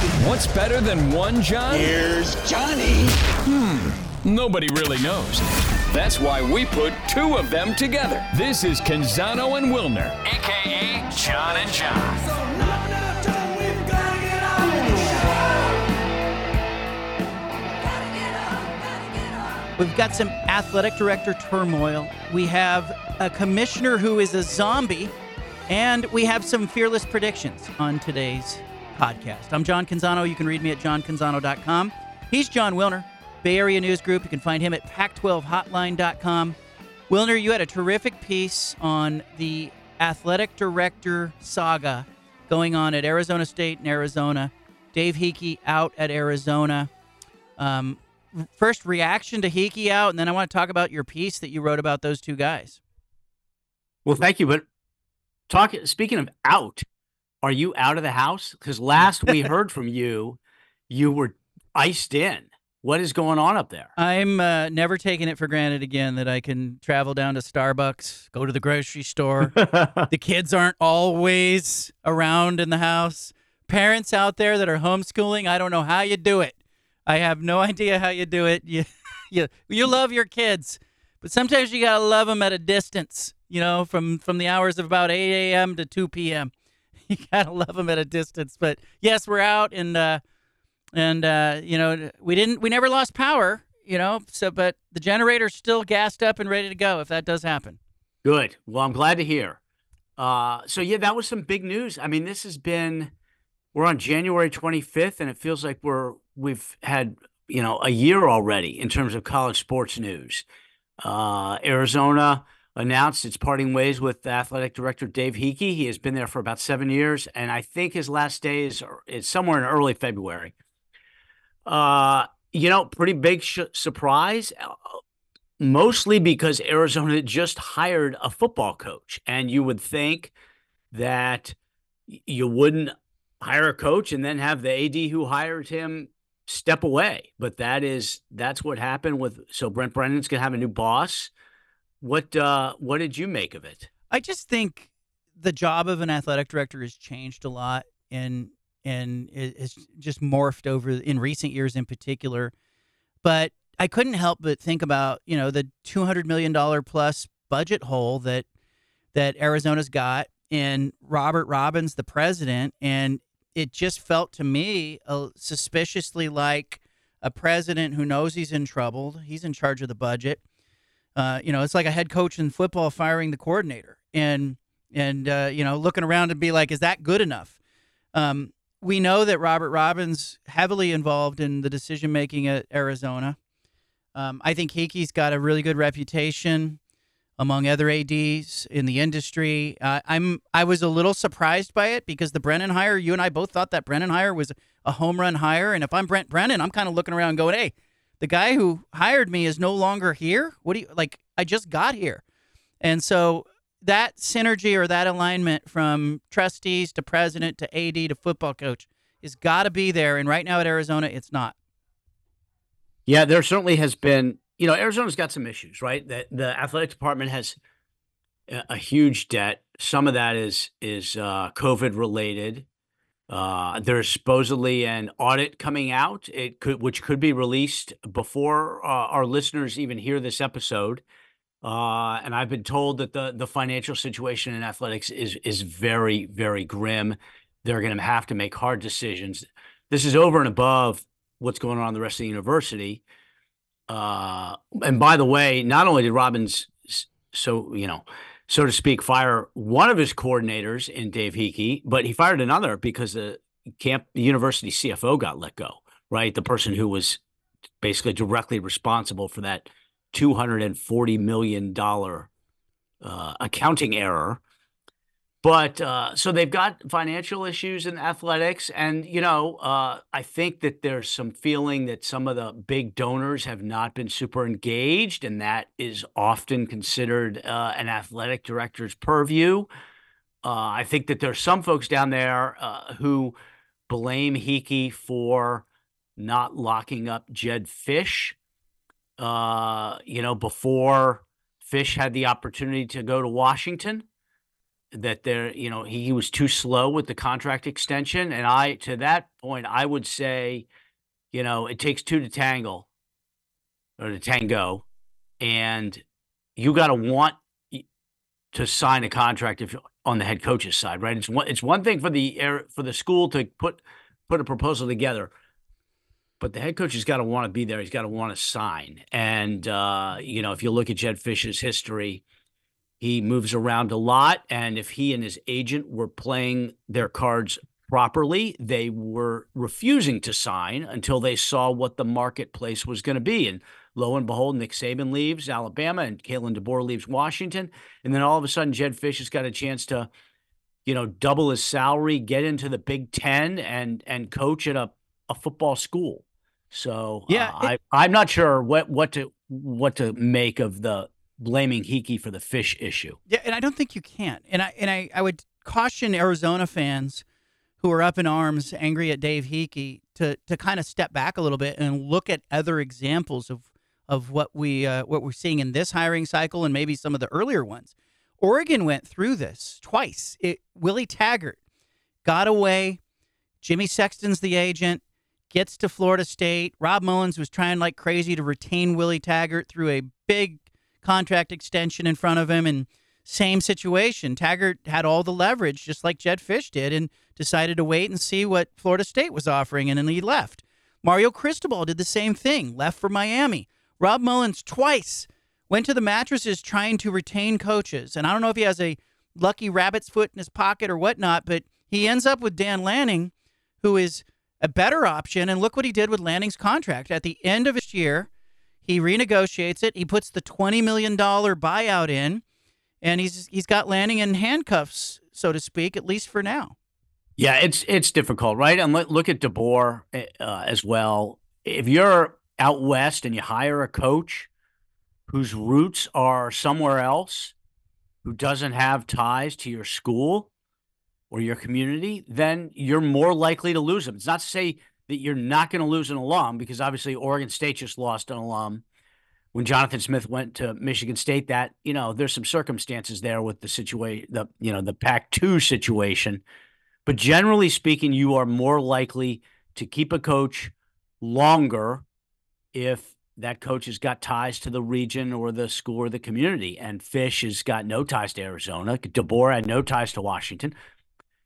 What's better than one John? Here's Johnny. Hmm, nobody really knows. That's why we put two of them together. This is Canzano and Wilner, aka John and John. We've got some athletic director turmoil. We have a commissioner who is a zombie. And we have some fearless predictions on today's podcast. I'm John Canzano. You can read me at johncanzano.com. He's Jon Wilner, Bay Area News Group. You can find him at pac12hotline.com. Wilner, you had a terrific piece on the athletic director saga going on at Arizona State and Arizona. Dave Heeke out at Arizona. Um, first reaction to Heeke out, and then I want to talk about your piece that you wrote about those two guys. Well, thank you. But talk speaking of out, are you out of the house? Because last we heard from you, you were iced in. What is going on up there? I'm uh, never taking it for granted again that I can travel down to Starbucks, go to the grocery store. the kids aren't always around in the house. Parents out there that are homeschooling, I don't know how you do it. I have no idea how you do it. You, you, you love your kids, but sometimes you gotta love them at a distance. You know, from from the hours of about 8 a.m. to 2 p.m. You gotta love them at a distance. But yes, we're out and. uh and uh, you know we didn't we never lost power you know so but the generator's still gassed up and ready to go if that does happen Good. Well, I'm glad to hear. Uh, so yeah, that was some big news. I mean, this has been we're on January 25th, and it feels like we're we've had you know a year already in terms of college sports news. Uh, Arizona announced its parting ways with athletic director Dave Heeke. He has been there for about seven years, and I think his last day is, is somewhere in early February. Uh, you know, pretty big sh- surprise, uh, mostly because Arizona just hired a football coach, and you would think that you wouldn't hire a coach and then have the AD who hired him step away. But that is that's what happened with. So Brent Brennan's gonna have a new boss. What uh, what did you make of it? i just think the job of an athletic director has changed a lot and and it- it's just morphed over in recent years in particular but i couldn't help but think about you know the 200 million dollar plus budget hole that that arizona's got and robert robbins the president and it just felt to me uh, suspiciously like a president who knows he's in trouble he's in charge of the budget uh, you know, it's like a head coach in football firing the coordinator and and uh, you know looking around and be like, is that good enough? Um, we know that Robert Robbins heavily involved in the decision making at Arizona. Um, I think Heeke's got a really good reputation among other ads in the industry. Uh, I'm I was a little surprised by it because the Brennan hire. You and I both thought that Brennan hire was a home run hire, and if I'm Brent Brennan, I'm kind of looking around going, hey the guy who hired me is no longer here. What do you like? I just got here. And so that synergy or that alignment from trustees to president to AD to football coach is got to be there. And right now at Arizona, it's not. Yeah, there certainly has been. You know, Arizona's got some issues, right? That the athletic department has a, a huge debt. Some of that is is uh, COVID related. Uh, there's supposedly an audit coming out. It could, which could be released before uh, our listeners even hear this episode. Uh, and I've been told that the the financial situation in athletics is is very very grim. They're going to have to make hard decisions. This is over and above what's going on in the rest of the university. Uh, and by the way, not only did Robbins, so you know, so to speak, fire one of his coordinators in Dave Heeke, but he fired another because the camp, the university CFO got let go. Right, the person who was basically directly responsible for that two hundred and forty million dollar uh, accounting error. But uh, so they've got financial issues in athletics, and you know, uh, I think that there's some feeling that some of the big donors have not been super engaged, and that is often considered uh, an athletic director's purview. Uh, I think that there's some folks down there uh, who blame Heeke for not locking up Jedd Fisch. Uh, you know, before Fisch had the opportunity to go to Washington. That there, you know, he, he was too slow with the contract extension. And I, to that point, I would say, you know, it takes two to tangle or to tango, and you got to want to sign a contract if on the head coach's side, right? It's one it's one thing for the for the school to put put a proposal together, but the head coach has got to want to be there. He's got to want to sign. And uh, you know, if you look at Jedd Fisch's history, he moves around a lot, and if he and his agent were playing their cards properly, they were refusing to sign until they saw what the marketplace was going to be. And lo and behold, Nick Saban leaves Alabama and Kalen DeBoer leaves Washington. And then all of a sudden, Jedd Fisch has got a chance to, you know, double his salary, get into the Big Ten and and coach at a, a football school. So yeah, uh, it, I I'm not sure what what to what to make of the blaming Heeke for the Fisch issue. Yeah, and I don't think you can. And I and I, I would caution Arizona fans who are up in arms, angry at Dave Heeke, to to kind of step back a little bit and look at other examples of of what we uh, what we're seeing in this hiring cycle and maybe some of the earlier ones. Oregon went through this twice. It, Willie Taggart got away. Jimmy Sexton's the agent. Gets to Florida State. Rob Mullens was trying like crazy to retain Willie Taggart through a big contract extension in front of him, and same situation. Taggart had all the leverage, just like Jedd Fisch did, and decided to wait and see what Florida State was offering, and then he left. Mario Cristobal did the same thing, left for Miami. Rob Mullens twice went to the mattresses trying to retain coaches. And I don't know if he has a lucky rabbit's foot in his pocket or whatnot, but he ends up with Dan Lanning, who is a better option. And look what he did with Lanning's contract. At the end of his year, he renegotiates it. He puts the $20 million buyout in and he's he's got Lanning in handcuffs, so to speak, at least for now. Yeah, it's it's difficult, right? And look, at DeBoer eh, uh, as well. If you're out west and you hire a coach whose roots are somewhere else, who doesn't have ties to your school or your community, then you're more likely to lose them. It's not to say that you're not going to lose an alum, because obviously Oregon State just lost an alum when Jonathan Smith went to Michigan State that, you know, there's some circumstances there with the situation, the, you know, the Pac 2 situation. But generally speaking, you are more likely to keep a coach longer if that coach has got ties to the region or the school or the community. And Fisch has got no ties to Arizona. DeBoer had no ties to Washington.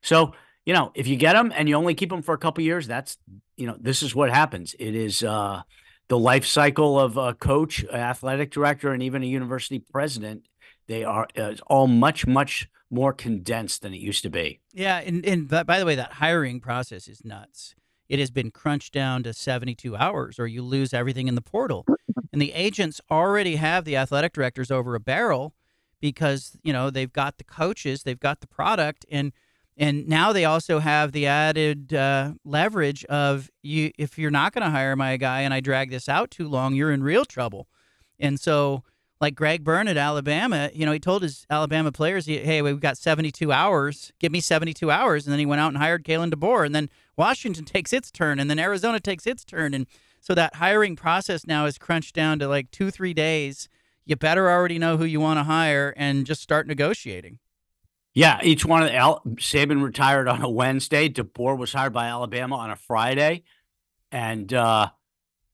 So, you know, if you get them and you only keep them for a couple years, that's, you know, this is what happens. It is, uh, the life cycle of a coach, athletic director, and even a university president, they are uh, all much, much more condensed than it used to be. Yeah, and, and by the way, that hiring process is nuts. It has been crunched down to 72 hours, or you lose everything in the portal. And the agents already have the athletic directors over a barrel because you know they've got the coaches, they've got the product, and and now they also have the added uh, leverage of you if you're not going to hire my guy and I drag this out too long, you're in real trouble. And so, like Greg Byrne at Alabama, you know, he told his Alabama players, "Hey, we've got 72 hours. Give me 72 hours." And then he went out and hired Kalen DeBoer, and then Washington takes its turn, and then Arizona takes its turn, and so that hiring process now is crunched down to like two, three days. You better already know who you want to hire and just start negotiating. Yeah, each one of the Al- Saban retired on a Wednesday. DeBoer was hired by Alabama on a Friday, and uh,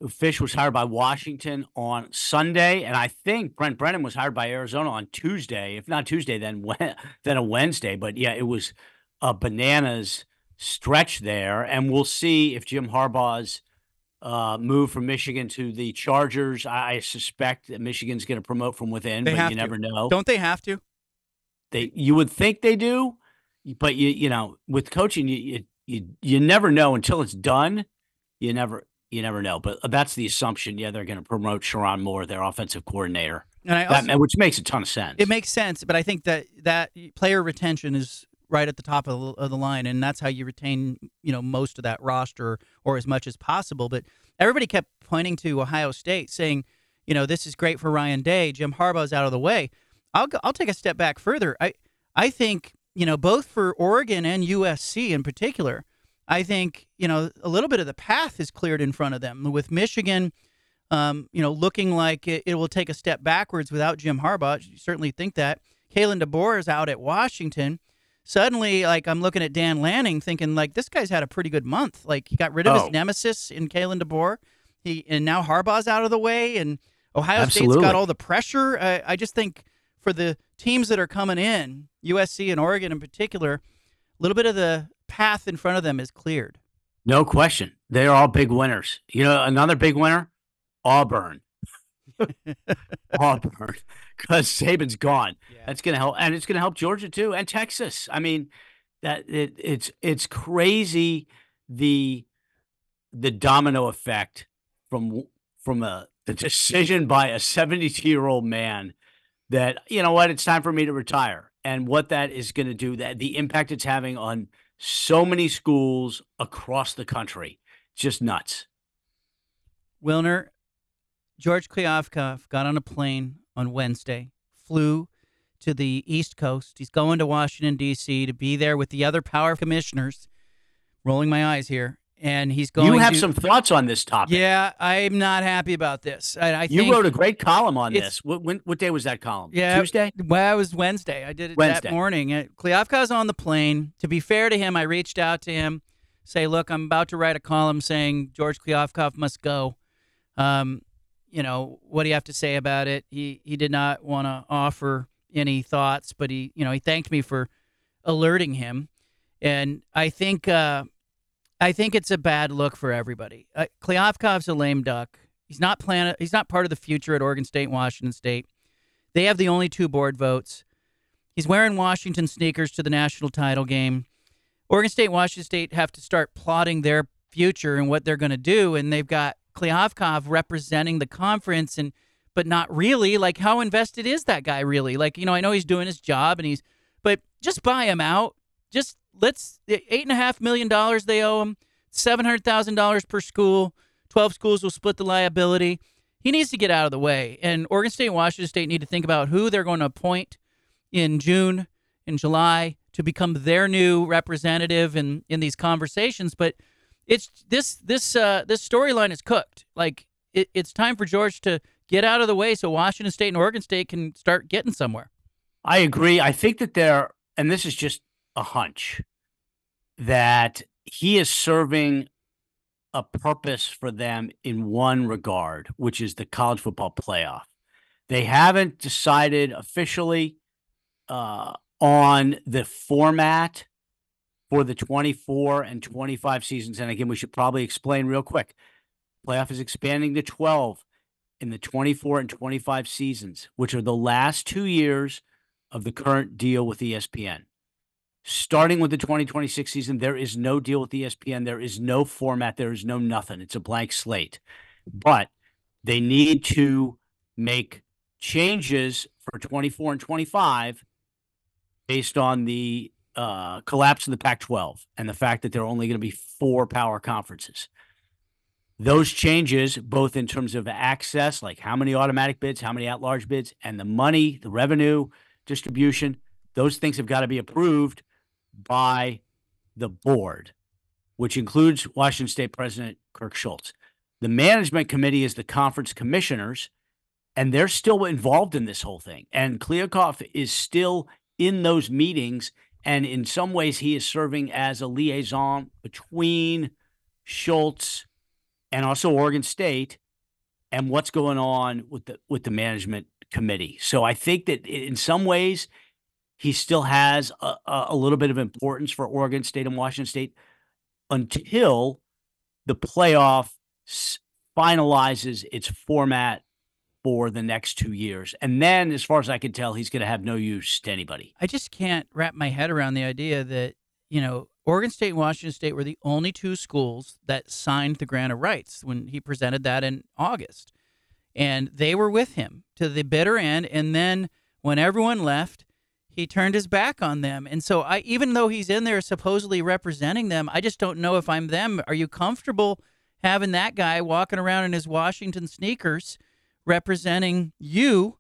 Fisch was hired by Washington on Sunday, and I think Brent Brennan was hired by Arizona on Tuesday. If not Tuesday, then then a Wednesday. But yeah, it was a bananas stretch there, and we'll see if Jim Harbaugh's uh, move from Michigan to the Chargers. I, I suspect that Michigan's going to promote from within, they but you to. never know. Don't they have to? They you would think they do, but you you know with coaching you you you you never know until it's done. You never you never know, but uh, that's the assumption. Yeah, they're going to promote Sherrone Moore, their offensive coordinator, also, that, which makes a ton of sense. It makes sense, but I think that that player retention is right at the top of the, of the line, and that's how you retain you know most of that roster or as much as possible. But everybody kept pointing to Ohio State, saying, you know, this is great for Ryan Day. Jim Harbaugh's out of the way. I'll go, I'll take a step back further. I I think you know both for Oregon and USC in particular. I think you know a little bit of the path is cleared in front of them with Michigan. Um, you know, looking like it, it, will take a step backwards without Jim Harbaugh. You certainly think that. Kalen DeBoer is out at Washington. Suddenly, like I'm looking at Dan Lanning, thinking like this guy's had a pretty good month. Like he got rid of Oh. his nemesis in Kalen DeBoer. He and now Harbaugh's out of the way, and Ohio State's got all the pressure. I, I just think for the teams that are coming in, USC and Oregon in particular, a little bit of the path in front of them is cleared. No question. They're all big winners. You know, another big winner, Auburn. Auburn, because Saban's gone. Yeah. That's going to help, and it's going to help Georgia too, and Texas. I mean, that it, it's it's crazy the the domino effect from from a the decision by a 72 year old man that you know what it's time for me to retire and what that is going to do that the impact it's having on so many schools across the country just nuts Wilner, George Kliavkoff got on a plane on Wednesday, flew to the East Coast. He's going to Washington, D.C. to be there with the other power commissioners. Rolling my eyes here. And he's going you have to- some thoughts on this topic Yeah, I'm not happy about this. I, I you wrote a great column on this what, when, what day was that column Yeah, tuesday Well, it was Wednesday. I did it Wednesday. that morning. Uh, Kliavkoff's on the plane. To be fair to him, I reached out to him, say, "Look, I'm about to write a column saying George Kliavkoff must go. Um, you know, what do you have to say about it?" He he did not want to offer any thoughts, but he you know he thanked me for alerting him, and I think uh, I think it's a bad look for everybody. Uh, Kliavkoff's a lame duck. He's not plan. He's not part of the future at Oregon State, and Washington State. They have the only two board votes. He's wearing Washington sneakers to the national title game. Oregon State Washington State have to start plotting their future and what they're going to do, and they've got Kliavkoff representing the conference, and but not really. Like, how invested is that guy really? Like, you know, I know he's doing his job, and he's, but just buy him out. Just let's eight and a half million dollars they owe him, seven hundred thousand dollars per school. Twelve schools will split the liability. He needs to get out of the way, and Oregon State and Washington State need to think about who they're going to appoint in June in July to become their new representative in in these conversations. But it's this this uh, this storyline is cooked. Like it, it's time for George to get out of the way so Washington State and Oregon State can start getting somewhere. I agree. I think that they're, and this is just a hunch, that he is serving a purpose for them in one regard, which is the college football playoff. They haven't decided officially uh, on the format for the 24 and 25 seasons. And again, we should probably explain real quick. Playoff is expanding to 12 in the 24 and 25 seasons, which are the last two years of the current deal with ESPN. Starting with the 2026 season, there is no deal with ESPN. There is no format. There is no nothing. It's a blank slate. But they need to make changes for 24 and 25 based on the uh, collapse of the Pac 12 and the fact that there are only going to be four power conferences. Those changes, both in terms of access, like how many automatic bids, how many at large bids, and the money, the revenue distribution, those things have got to be approved by the board, which includes Washington State President Kirk Schulz. The management committee is the conference commissioners, and they're still involved in this whole thing. And Kliavkoff is still in those meetings. And in some ways, he is serving as a liaison between Schultz and also Oregon State and what's going on with the with the management committee. So I think that in some ways he still has a, a little bit of importance for Oregon State and Washington State until the playoff finalizes its format for the next two years. And then, as far as I can tell, he's going to have no use to anybody. I just can't wrap my head around the idea that, you know, Oregon State and Washington State were the only two schools that signed the grant of rights when he presented that in August. And they were with him to the bitter end. And then when everyone left, he turned his back on them. And so I even though he's in there supposedly representing them, I just don't know if I'm them. Are you comfortable having that guy walking around in his Washington sneakers representing you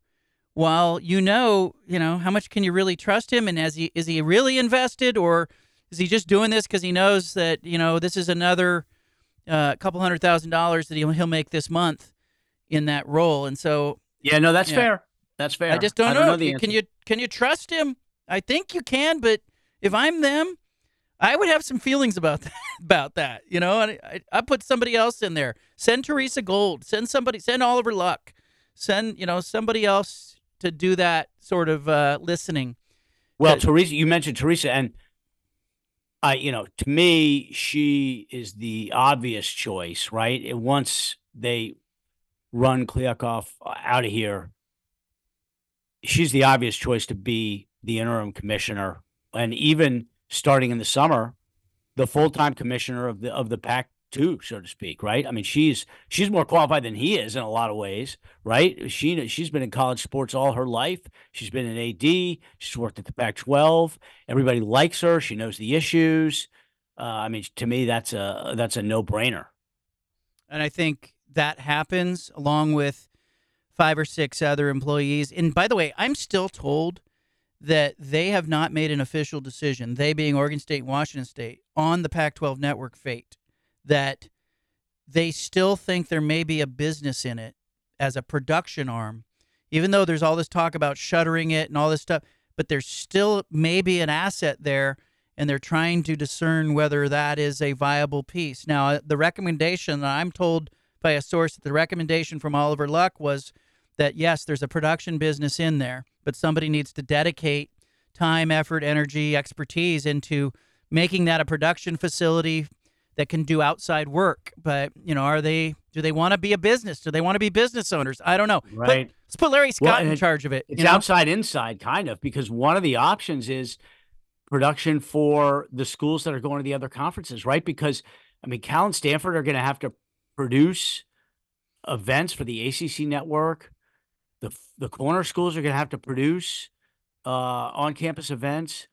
while you know, you know, how much can you really trust him and has he is he really invested or is he just doing this because he knows that, you know, this is another uh, couple hundred thousand dollars that he'll, he'll make this month in that role. And so Yeah, no, that's Yeah. fair. That's fair. I just don't, I know. don't know the can answer. you can you trust him? I think you can, but if I'm them, I would have some feelings about that. About that, you know. And I, I put somebody else in there. Send Teresa Gould. Send somebody. Send Oliver Luck. Send you know somebody else to do that sort of uh, listening. Well, Uh, Teresa, you mentioned Teresa, and I, you know, to me, she is the obvious choice, right? And once they run Kliavkoff out of here, she's the obvious choice to be the interim commissioner, and even starting in the summer, the full time commissioner of the of the Pac two, so to speak, right? I mean, she's she's more qualified than he is in a lot of ways, right? She she's been in college sports all her life. She's been an AD. She's worked at the Pac-12. Everybody likes her. She knows the issues. Uh, I mean, to me, that's a that's a no brainer. And I think that happens along with five or six other employees. And by the way, I'm still told that they have not made an official decision, they being Oregon State and Washington State, on the Pac 12 network fate, that they still think there may be a business in it as a production arm, even though there's all this talk about shuttering it and all this stuff, but there's still maybe an asset there. And they're trying to discern whether that is a viable piece. Now, uh, the recommendation that I'm told by a source that the recommendation from Oliver Luck was that yes, there's a production business in there, but somebody needs to dedicate time, effort, energy, expertise into making that a production facility that can do outside work. But you know, are they? Do they want to be a business? Do they want to be business owners? I don't know. But Right. let's put Larry Scott and in it- charge of it. It's you know? outside inside kind of because one of the options is production for the schools that are going to the other conferences, right? Because I mean, Cal and Stanford are going to have to produce events for the ACC network. The the corner schools are going to have to produce uh, on campus events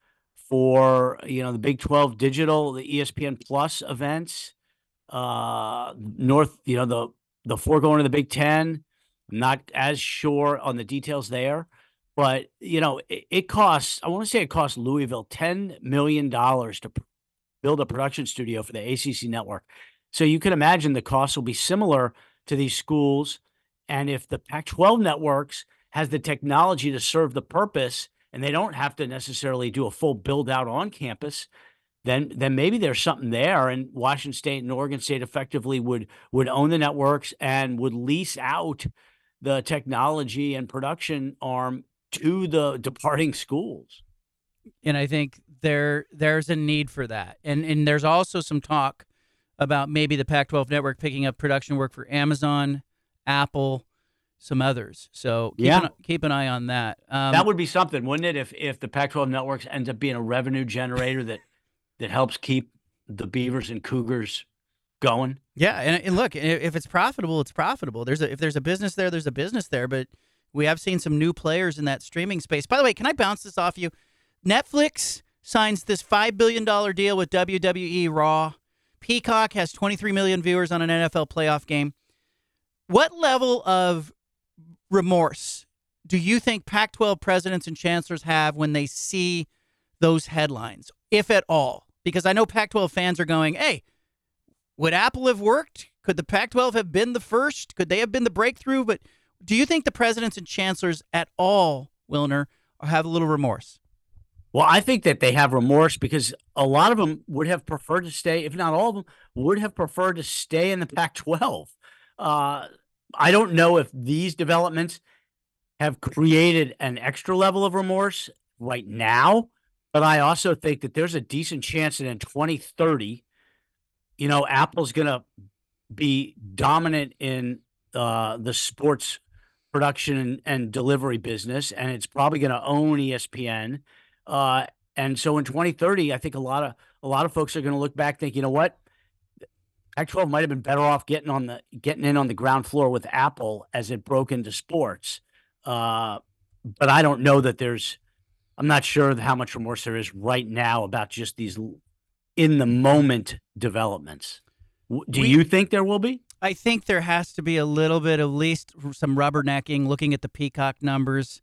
for you know the Big Twelve digital, the ESPN Plus events. Uh, North, you know the the four going to the Big Ten. I'm not as sure on the details there, but you know it, it costs. I want to say it costs Louisville ten million dollars to build a production studio for the ACC network. So you can imagine the cost will be similar to these schools. And if the Pac 12 networks has the technology to serve the purpose and they don't have to necessarily do a full build out on campus, then then maybe there's something there. And Washington State and Oregon State effectively would would own the networks and would lease out the technology and production arm to the departing schools. and I think there there's a need for that. And and there's also some talk about maybe the Pac-12 network picking up production work for Amazon, Apple, some others. So keep, Yeah. an, keep an eye on that. Um, that would be something, wouldn't it? If if the Pac-12 networks ends up being a revenue generator that that helps keep the Beavers and Cougars going. yeah, and, and look, if it's profitable, it's profitable. There's a if there's a business there, there's a business there. But we have seen some new players in that streaming space. By the way, can I bounce this off you? Netflix signs this five billion dollar deal with WWE Raw. Peacock has 23 million viewers on an NFL playoff game. What level of remorse do you think Pac 12 presidents and chancellors have when they see those headlines, if at all? Because I know Pac 12 fans are going, hey, would Apple have worked? Could the Pac 12 have been the first? Could they have been the breakthrough? But do you think the presidents and chancellors at all, Wilner, have a little remorse? Well, I think that they have remorse because a lot of them would have preferred to stay, if not all of them, would have preferred to stay in the Pac 12. Uh, I don't know if these developments have created an extra level of remorse right now, but I also think that there's a decent chance that in 2030, you know, Apple's going to be dominant in uh, the sports production and, and delivery business, and it's probably going to own ESPN. Uh, and so in 2030, I think a lot of a lot of folks are going to look back, think, you know what, Pac-12 might have been better off getting on the getting in on the ground floor with Apple as it broke into sports. Uh, but I don't know that there's. I'm not sure how much remorse there is right now about just these in the moment developments. Do We- you think there will be? I think there has to be a little bit, at least some rubbernecking, looking at the Peacock numbers,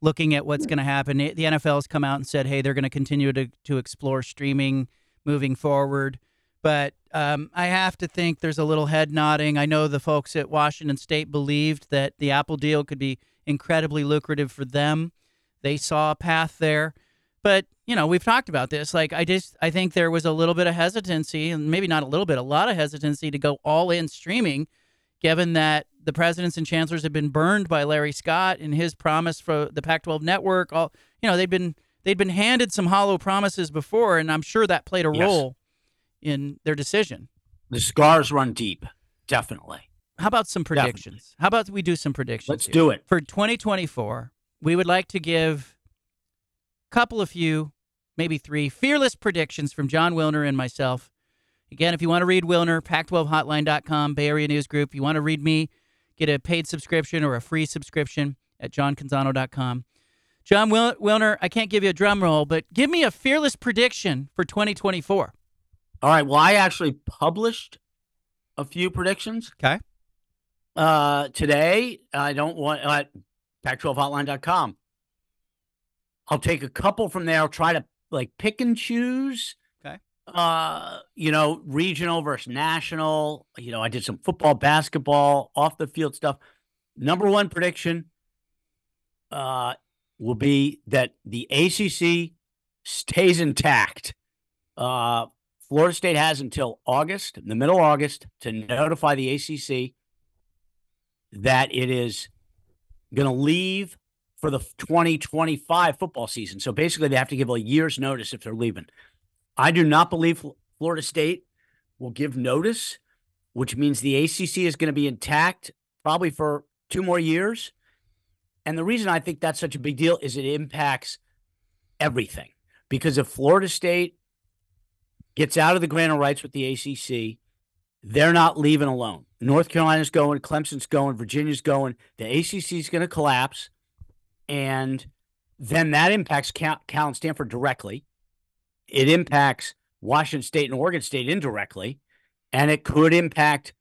looking at what's going to happen. The NFL has come out and said, hey, they're going to continue to, to explore streaming moving forward. But um, I have to think there's a little head nodding. I know the folks at Washington State believed that the Apple deal could be incredibly lucrative for them. They saw a path there. But, you know, we've talked about this. Like, I just, I think there was a little bit of hesitancy, and maybe not a little bit, a lot of hesitancy to go all in streaming, given that the presidents and chancellors had been burned by Larry Scott and his promise for the Pac 12 network. All, you know, they'd been, they'd been handed some hollow promises before, and I'm sure that played a Yes. role in their decision. The scars run deep, definitely. How about some Definitely. predictions? How about we do some predictions? Let's here? do it. For 2024, we would like to give a couple of few, maybe three, fearless predictions from Jon Wilner and myself. Again, if you want to read Wilner, pac12hotline.com, Bay Area News Group. If you want to read me, get a paid subscription or a free subscription at johncanzano.com. John Wil- Wilner, I can't give you a drum roll, but give me a fearless prediction for 2024. All right. Well, I actually published a few predictions Okay. uh, today. I don't want at pac12hotline.com. I'll take a couple from there. I'll try to like pick and choose. Okay. Uh, you know, regional versus national. You know, I did some football, basketball, off the field stuff. Number one prediction uh will be that the ACC stays intact. Uh Florida State has until August, the middle of August, to notify the ACC that it is going to leave for the 2025 football season. So basically, they have to give a year's notice if they're leaving. I do not believe Florida State will give notice, which means the ACC is going to be intact probably for two more years. And the reason I think that's such a big deal is it impacts everything. Because if Florida State gets out of the grant of rights with the ACC, they're not leaving alone. North Carolina's going, Clemson's going, Virginia's going. The ACC is going to collapse, and then that impacts Cal, Cal and Stanford directly. It impacts Washington State and Oregon State indirectly, and it could impact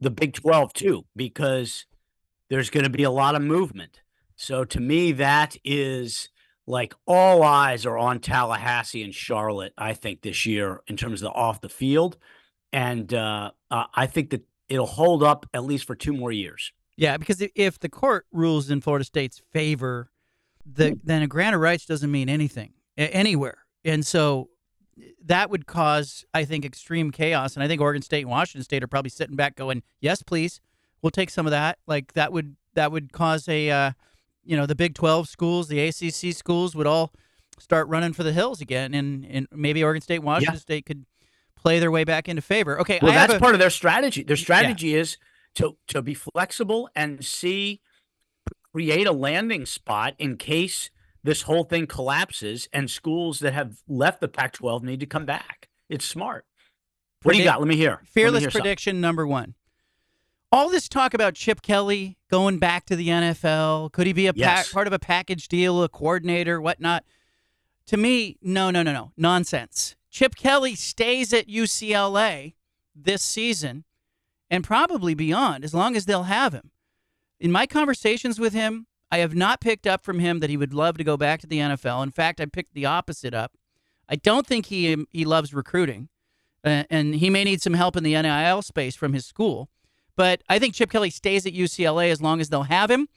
the Big 12 too, because there's going to be a lot of movement. So to me, that is like all eyes are on Tallahassee and Charlotte, I think, this year in terms of the off the field. And uh, uh, I think that it'll hold up at least for two more years. Yeah, because if the court rules in Florida State's favor, the then a grant of rights doesn't mean anything anywhere, and so that would cause, I think, extreme chaos. And I think Oregon State and Washington State are probably sitting back, going, "Yes, please, we'll take some of that." Like that would that would cause a, uh, you know, the Big Twelve schools, the ACC schools would all start running for the hills again, and and maybe Oregon State, and Washington State could play their way back into favor. Okay, Well, I that's a- part of their strategy. Their strategy is to to be flexible and see create a landing spot in case this whole thing collapses and schools that have left the Pac-12 need to come back. It's smart. What do you got? Let me hear. Let me Fearless hear something. prediction number one. All this talk about Chip Kelly going back to the NFL. Could he be a pa- part of a package deal, a coordinator, whatnot? To me, no, no, no, no. Nonsense. Chip Kelly stays at UCLA this season and probably beyond, as long as they'll have him. In my conversations with him, I have not picked up from him that he would love to go back to the NFL. In fact, I picked the opposite up. I don't think he he loves recruiting uh, and he may need some help in the NIL space from his school. But I think Chip Kelly stays at UCLA as long as they'll have him.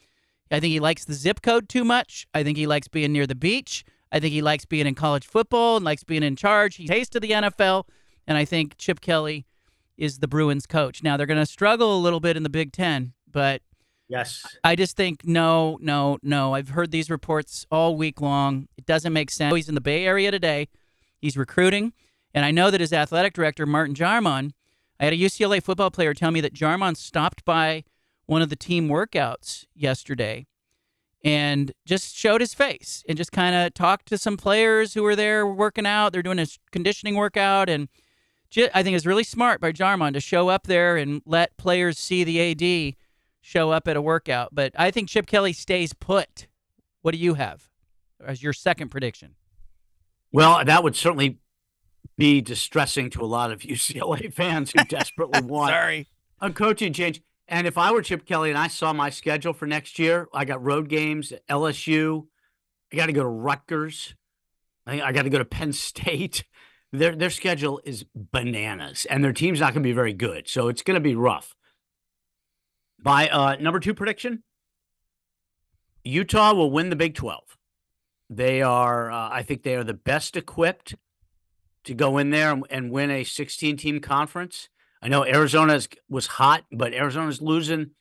I think he likes the zip code too much. I think he likes being near the beach. I think he likes being in college football and likes being in charge. He tasted the NFL, and I think Chip Kelly is the Bruins coach. Now they're going to struggle a little bit in the Big Ten, but Yes. I just think no, no, no. I've heard these reports all week long. It doesn't make sense. He's in the Bay Area today. He's recruiting, and I know that his athletic director Martin Jarmond. I had a UCLA football player tell me that Jarmond stopped by one of the team workouts yesterday and just showed his face and just kind of talked to some players who were there working out. They're doing a conditioning workout, and ju- I think it's really smart by Jarmond to show up there and let players see the AD show up at a workout. But I think Chip Kelly stays put. What do you have as your second prediction? Well, that would certainly be distressing to a lot of UCLA fans who desperately want Sorry. a coaching change. And if I were Chip Kelly and I saw my schedule for next year, I got road games at LSU. I got to go to Rutgers. I, I got to go to Penn State. their their schedule is bananas, and their team's not going to be very good. So it's going to be rough. By uh, number two prediction, Utah will win the Big Twelve. They are, uh, I think, they are the best equipped to go in there and, and win a 16 team conference. I know Arizona was hot, but Arizona's losing.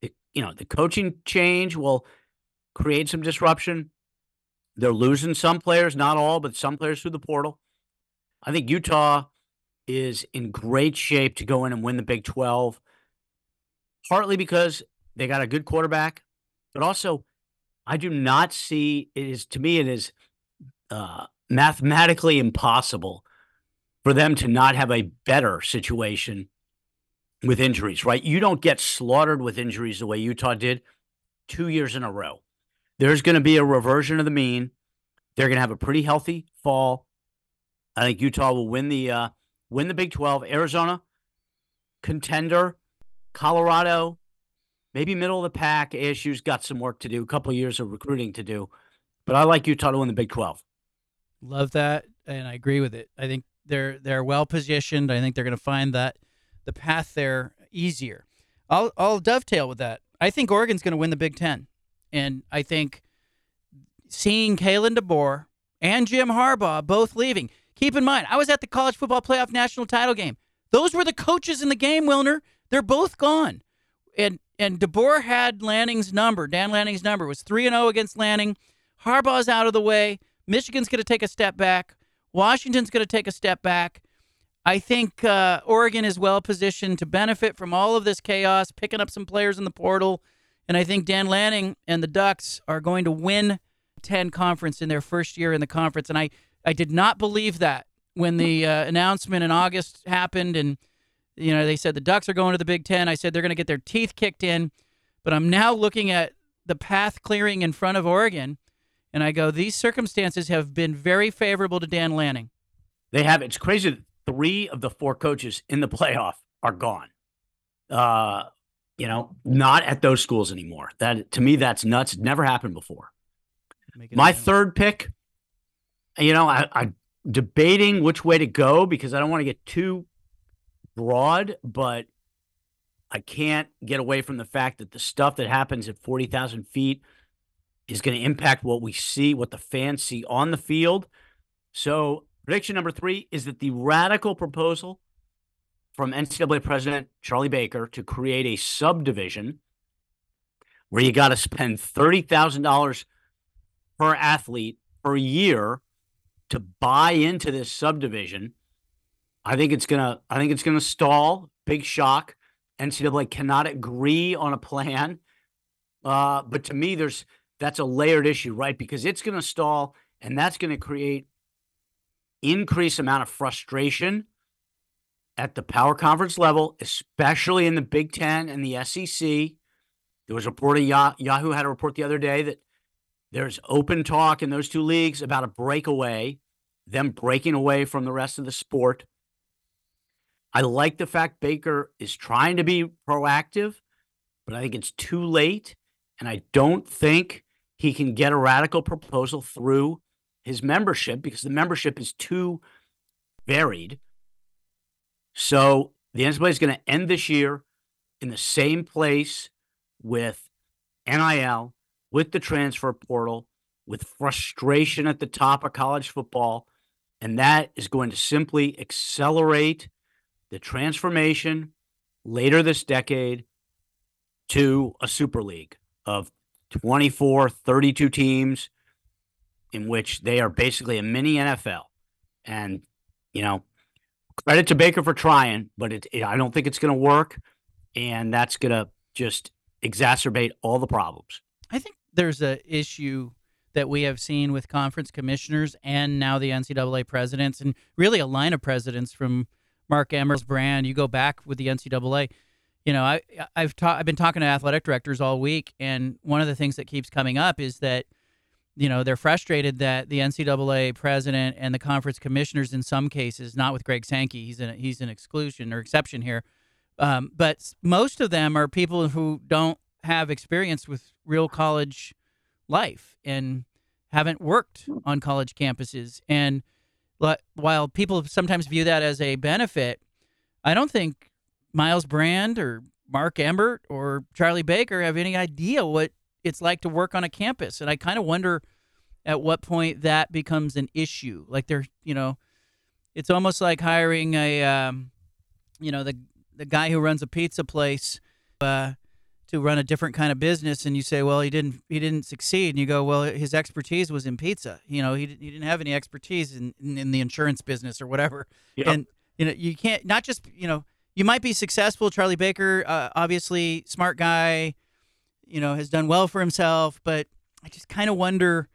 You know, the coaching change will create some disruption. They're losing some players, not all, but some players through the portal. I think Utah is in great shape to go in and win the Big 12, partly because they got a good quarterback, but also I do not see it is to me it is uh, mathematically impossible for them to not have a better situation with injuries, right? You don't get slaughtered with injuries the way Utah did two years in a row. There's going to be a reversion of the mean. They're going to have a pretty healthy fall. I think Utah will win the uh, win the Big 12. Arizona contender, Colorado maybe middle of the pack. ASU's got some work to do, a couple of years of recruiting to do, but I like Utah to win the Big 12. Love that, and I agree with it. I think they're they're well positioned. I think they're going to find that the path there easier. I'll I'll dovetail with that. I think Oregon's going to win the Big Ten, and I think seeing Kalen DeBoer and Jim Harbaugh both leaving. Keep in mind, I was at the college football playoff national title game. Those were the coaches in the game, Wilner. They're both gone, and and DeBoer had Lanning's number. Dan Lanning's number was three and zero oh against Lanning. Harbaugh's out of the way. Michigan's going to take a step back. Washington's going to take a step back. I think uh, Oregon is well positioned to benefit from all of this chaos, picking up some players in the portal. And I think Dan Lanning and the Ducks are going to win 10 conference in their first year in the conference. And I, I did not believe that when the uh, announcement in August happened and, you know, they said the Ducks are going to the Big Ten. I said they're going to get their teeth kicked in. But I'm now looking at the path clearing in front of Oregon and I go, these circumstances have been very favorable to Dan Lanning. They have. It's crazy that three of the four coaches in the playoff are gone. Uh, you know, not at those schools anymore. That to me, that's nuts. never happened before. My third pick, you know, I, I'm debating which way to go because I don't want to get too broad, but I can't get away from the fact that the stuff that happens at 40,000 feet is going to impact what we see, what the fans see on the field. So, prediction number three is that the radical proposal from NCAA President Charlie Baker to create a subdivision where you got to spend $30,000 per athlete per year to buy into this subdivision. I think it's gonna. I think it's gonna stall. Big shock. NCAA cannot agree on a plan. Uh, but to me, there's that's a layered issue, right? Because it's going to stall and that's going to create increased amount of frustration at the power conference level, especially in the Big Ten and the SEC. There was a report Yahoo had a report the other day that there's open talk in those two leagues about a breakaway, them breaking away from the rest of the sport. I like the fact Baker is trying to be proactive, but I think it's too late. And I don't think he can get a radical proposal through his membership because the membership is too varied. So the NCAA is going to end this year in the same place with NIL, with the transfer portal, with frustration at the top of college football. And that is going to simply accelerate the transformation later this decade to a super league of 24, 32 teams in which they are basically a mini NFL. And, you know, credit to Baker for trying, but it, it I don't think it's going to work. And that's going to just exacerbate all the problems. I think there's a issue that we have seen with conference commissioners and now the NCAA presidents, and really a line of presidents from Mark Emmert's brand. You go back with the NCAA you know, I I've ta- I've been talking to athletic directors all week, and one of the things that keeps coming up is that you know they're frustrated that the NCAA president and the conference commissioners, in some cases, not with Greg Sankey, he's an he's an exclusion or exception here, um, but most of them are people who don't have experience with real college life and haven't worked on college campuses. And while people sometimes view that as a benefit, I don't think Myles Brand or Mark Emmert or Charlie Baker have any idea what it's like to work on a campus. And I kind of wonder at what point that becomes an issue. Like they're, you know, it's almost like hiring a, um, you know, the the guy who runs a pizza place uh, to run a different kind of business, and you say, well, he didn't he didn't succeed, and you go, well, his expertise was in pizza. You know, he he didn't have any expertise in in, in the insurance business or whatever. Yep. And you know, you can't not just you know you might be successful. Charlie Baker, uh, obviously smart guy, you know, has done well for himself, but I just kind of wonder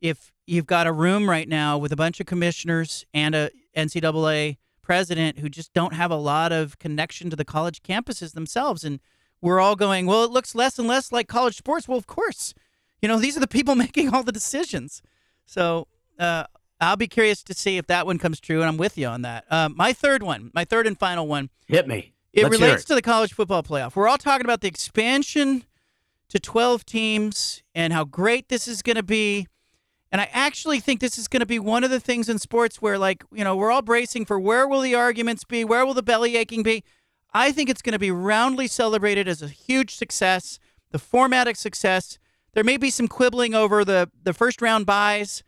if you've got a room right now with a bunch of commissioners and a NCAA president who just don't have a lot of connection to the college campuses themselves and we're all going, well, it looks less and less like college sports. Well, of course, you know, these are the people making all the decisions. So uh, I'll be curious to see if that one comes true, and I'm with you on that. Uh, my third one, my third and final one, Hit me. it Let's relates to the college football playoff. We're all talking about the expansion to 12 teams and how great this is going to be. And I actually think this is going to be one of the things in sports where, like, you know, we're all bracing for where will the arguments be? Where will the belly aching be? I think it's going to be roundly celebrated as a huge success, the formatic success. There may be some quibbling over the, the first round byes,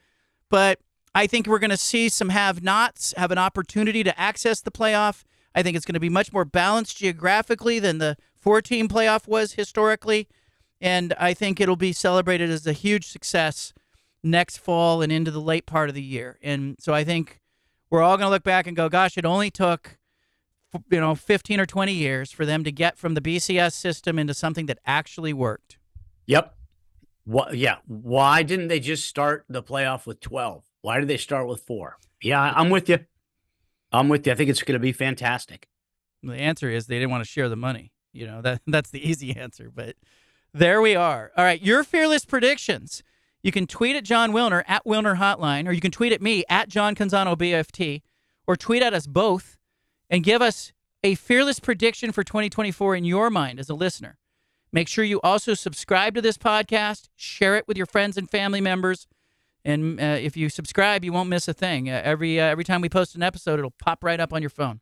but I think we're going to see some have nots have an opportunity to access the playoff. I think it's going to be much more balanced geographically than the four team playoff was historically. And I think it'll be celebrated as a huge success next fall and into the late part of the year. And so I think we're all going to look back and go, gosh, it only took you know 15 or 20 years for them to get from the BCS system into something that actually worked. Yep. What? Yeah. Why didn't they just start the playoff with twelve? Why did they start with four? Yeah, I'm with you. I'm with you. I think it's going to be fantastic. The answer is they didn't want to share the money. You know, that that's the easy answer, but there we are. All right, your fearless predictions. You can tweet at Jon Wilner at Wilner Hotline, or you can tweet at me at John Canzano BFT, or tweet at us both and give us a fearless prediction for 2024 in your mind as a listener. Make sure you also subscribe to this podcast, share it with your friends and family members. And uh, if you subscribe, you won't miss a thing. Uh, every uh, every time we post an episode, it'll pop right up on your phone.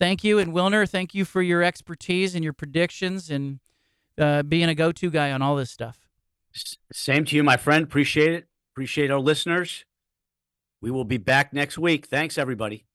Thank you, and Wilner, thank you for your expertise and your predictions and uh, being a go-to guy on all this stuff. Same to you, my friend. Appreciate it. Appreciate our listeners. We will be back next week. Thanks, everybody.